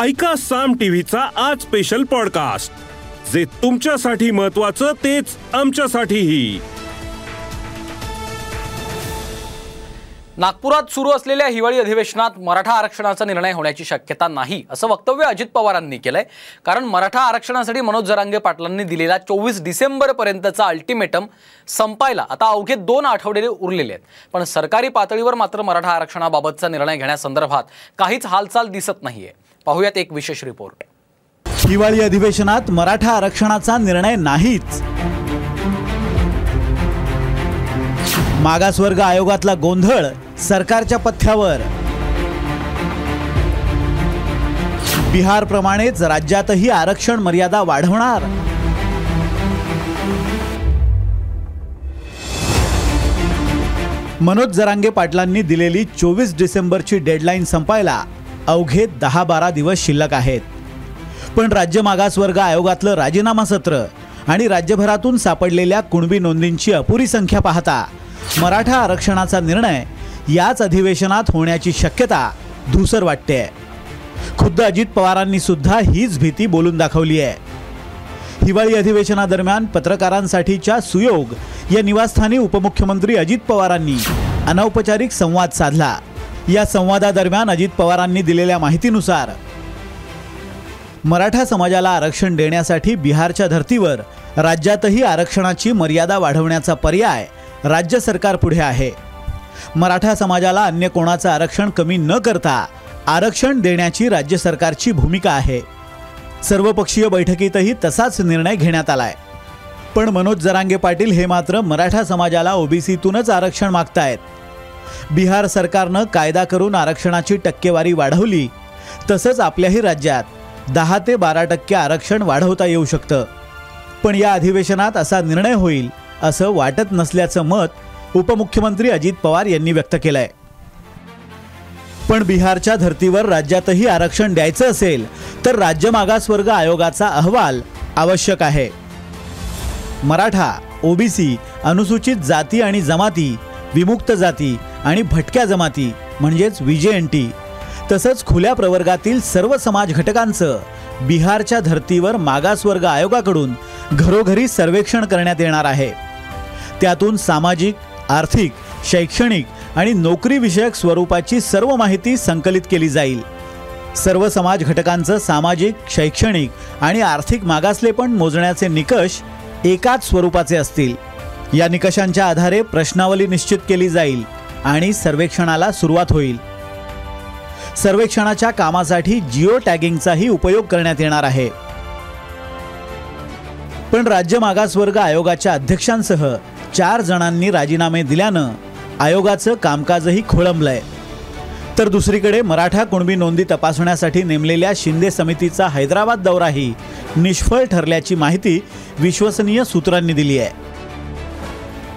ऐका साम टीव्हीचा आज स्पेशल पॉडकास्ट जे तुमच्यासाठी महत्वाचं तेच आमच्यासाठीही. नागपुरात सुरू असलेल्या हिवाळी अधिवेशनात मराठा आरक्षणाचा निर्णय होण्याची शक्यता नाही असं वक्तव्य अजित पवारांनी केलंय. कारण मराठा आरक्षणासाठी मनोज जरांगे पाटलांनी दिलेला चोवीस डिसेंबर पर्यंतचा अल्टिमेटम संपायला आता अवघे दोन आठवडे उरलेले आहेत. पण सरकारी पातळीवर मात्र मराठा आरक्षणाबाबतचा निर्णय घेण्यासंदर्भात काहीच हालचाल दिसत नाहीये. पाहूयात एक विशेष रिपोर्ट हिवाळी अधिवेशनात मराठा आरक्षणाचा निर्णय नाहीच. मागासवर्ग आयोगातला गोंधळ सरकारच्या पथ्यावर. बिहार प्रमाणेच राज्यातही आरक्षण मर्यादा वाढवणार. मनोज जरांगे पाटलांनी दिलेली चोवीस डिसेंबरची डेडलाईन संपायला अवघे दहा बारा दिवस शिल्लक आहेत. पण राज्य मागासवर्ग आयोगातलं राजीनामा सत्र आणि राज्यभरातून सापडलेल्या कुणबी नोंदींची अपुरी संख्या पाहता मराठा आरक्षणाचा निर्णय याच अधिवेशनात होण्याची शक्यता धुसर वाटते. खुद्द अजित पवारांनी सुद्धा हीच भीती बोलून दाखवली आहे. हिवाळी अधिवेशनादरम्यान पत्रकारांसाठीच्या सुयोग या निवासस्थानी उपमुख्यमंत्री अजित पवारांनी अनौपचारिक संवाद साधला. या संवादादरम्यान अजित पवारांनी दिलेल्या माहितीनुसार मराठा समाजाला आरक्षण देण्यासाठी बिहारच्या धर्तीवर राज्यातही आरक्षणाची मर्यादा वाढवण्याचा पर्याय राज्य सरकार पुढे आहे. मराठा समाजाला अन्य कोणाचं आरक्षण कमी न करता आरक्षण देण्याची राज्य सरकारची भूमिका आहे. सर्वपक्षीय बैठकीतही तसाच निर्णय घेण्यात आलाय. पण मनोज जरांगे पाटील हे मात्र मराठा समाजाला ओबीसीतूनच आरक्षण मागतायत. बिहार सरकारनं कायदा करून आरक्षणाची टक्केवारी वाढवली. तसंच आपल्याही राज्यात दहा ते बारा टक्के आरक्षण वाढवता येऊ शकतं. पण या अधिवेशनात असा निर्णय होईल असं वाटत नसल्याचं मत उपमुख्यमंत्री अजित पवार यांनी व्यक्त केलंय. पण बिहारच्या धर्तीवर राज्यातही आरक्षण द्यायचं असेल तर राज्य मागासवर्ग आयोगाचा अहवाल आवश्यक आहे. मराठा ओबीसी अनुसूचित जाती आणि जमाती विमुक्त जाती आणि भटक्या जमाती म्हणजेच टी. तसंच खुल्या प्रवर्गातील सर्व समाज घटकांचं बिहारच्या धर्तीवर मागासवर्ग आयोगाकडून घरोघरी सर्वेक्षण करण्यात येणार आहे. त्यातून सामाजिक आर्थिक शैक्षणिक आणि नोकरीविषयक स्वरूपाची सर्व माहिती संकलित केली जाईल. सर्व समाज घटकांचं सामाजिक शैक्षणिक आणि आर्थिक मागासलेपण मोजण्याचे निकष एकाच स्वरूपाचे असतील. या निकषांच्या आधारे प्रश्नावली निश्चित केली जाईल. आणि सर्वेक्षणाला सुरुवात होईल. सर्वेक्षणाच्या कामासाठी जिओ टॅगिंगचाही उपयोग करण्यात येणार आहे. पण राज्य मागासवर्ग आयोगाच्या अध्यक्षांसह चार जणांनी राजीनामे दिल्यानं आयोगाचं कामकाजही खोळंबलंय. तर दुसरीकडे मराठा कुणबी नोंदी तपासण्यासाठी नेमलेल्या शिंदे समितीचा हैदराबाद दौराही निष्फळ ठरल्याची माहिती विश्वसनीय सूत्रांनी दिली आहे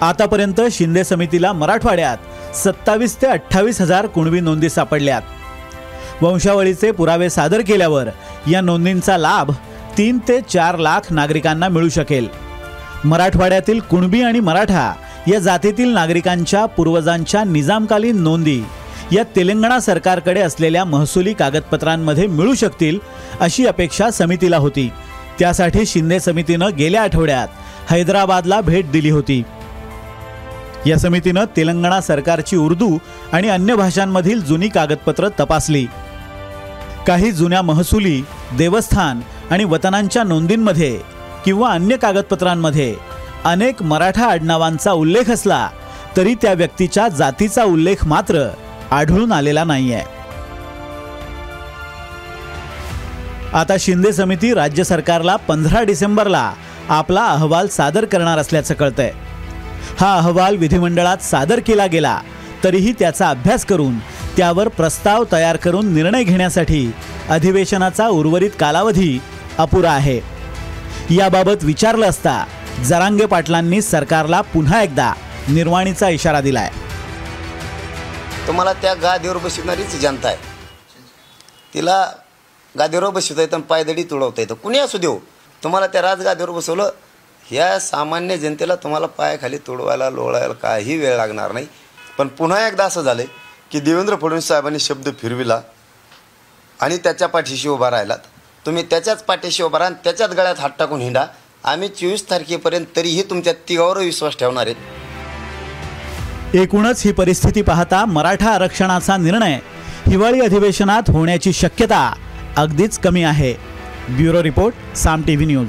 आतापर्यंत शिंदे समितीला मराठवाड्यात सत्तावीस ते अठ्ठावीस हजार कुणबी नोंदी सापडल्यात. वंशावळीचे पुरावे सादर केल्यावर या नोंदींचा लाभ तीन ते चार लाख नागरिकांना मिळू शकेल. मराठवाड्यातील कुणबी आणि मराठा या जातीतील नागरिकांच्या पूर्वजांच्या निजामकालीन नोंदी या तेलंगणा सरकारकडे असलेल्या महसुली कागदपत्रांमध्ये मिळू शकतील अशी अपेक्षा समितीला होती. त्यासाठी शिंदे समितीनं गेल्या आठवड्यात हैदराबादला भेट दिली होती. या समितीनं तेलंगणा सरकारची उर्दू आणि अन्य भाषांमधील जुनी कागदपत्र तपासली. काही जुन्या महसुली देवस्थान आणि वतनांच्या नोंदींमध्ये किंवा अन्य कागदपत्रांमध्ये अनेक मराठा आडनावांचा उल्लेख असला तरी त्या व्यक्तीच्या जातीचा उल्लेख मात्र आढळून आलेला नाहीये. आता शिंदे समिती राज्य सरकारला पंधरा डिसेंबरला आपला अहवाल सादर करणार असल्याचं कळतंय. हा अहवाल विधिमंडळात सादर केला गेला. तरीही त्याचा अभ्यास करून त्यावर प्रस्ताव तयार करून निर्णय घेण्यासाठी अधिवेशनाचा उर्वरित कालावधी अपुरा आहे. याबाबत विचारलं असता जरांगे पाटलांनी सरकारला पुन्हा एकदा निर्वाणीचा इशारा दिलाय. तुम्हाला त्या गादीवर बसणारीच जनता आहे. तिला गादीवर बसवता येतं पायदडी तुडवता येतं कुणी असू देऊ? तुम्हाला त्या राजगादीवर बसवलं ह्या सामान्य जनतेला तुम्हाला पायाखाली तोडवायला लोळायला काही वेळ लागणार नाही. पण पुन्हा एकदा असं झालं की देवेंद्र फडणवीस साहेबांनी शब्द फिरविला आणि त्याच्या पाठीशी उभा राहिलात. तुम्ही त्याच्याच पाठीशी उभा राहा आणि त्याच्याच गळ्यात हात टाकून हिंडा. आम्ही चोवीस तारखेपर्यंत तरीही तुमच्या तिघावर विश्वास ठेवणार आहेत. एकूणच ही परिस्थिती पाहता मराठा आरक्षणाचा निर्णय हिवाळी अधिवेशनात होण्याची शक्यता अगदीच कमी आहे. Bureau report Saam T V news.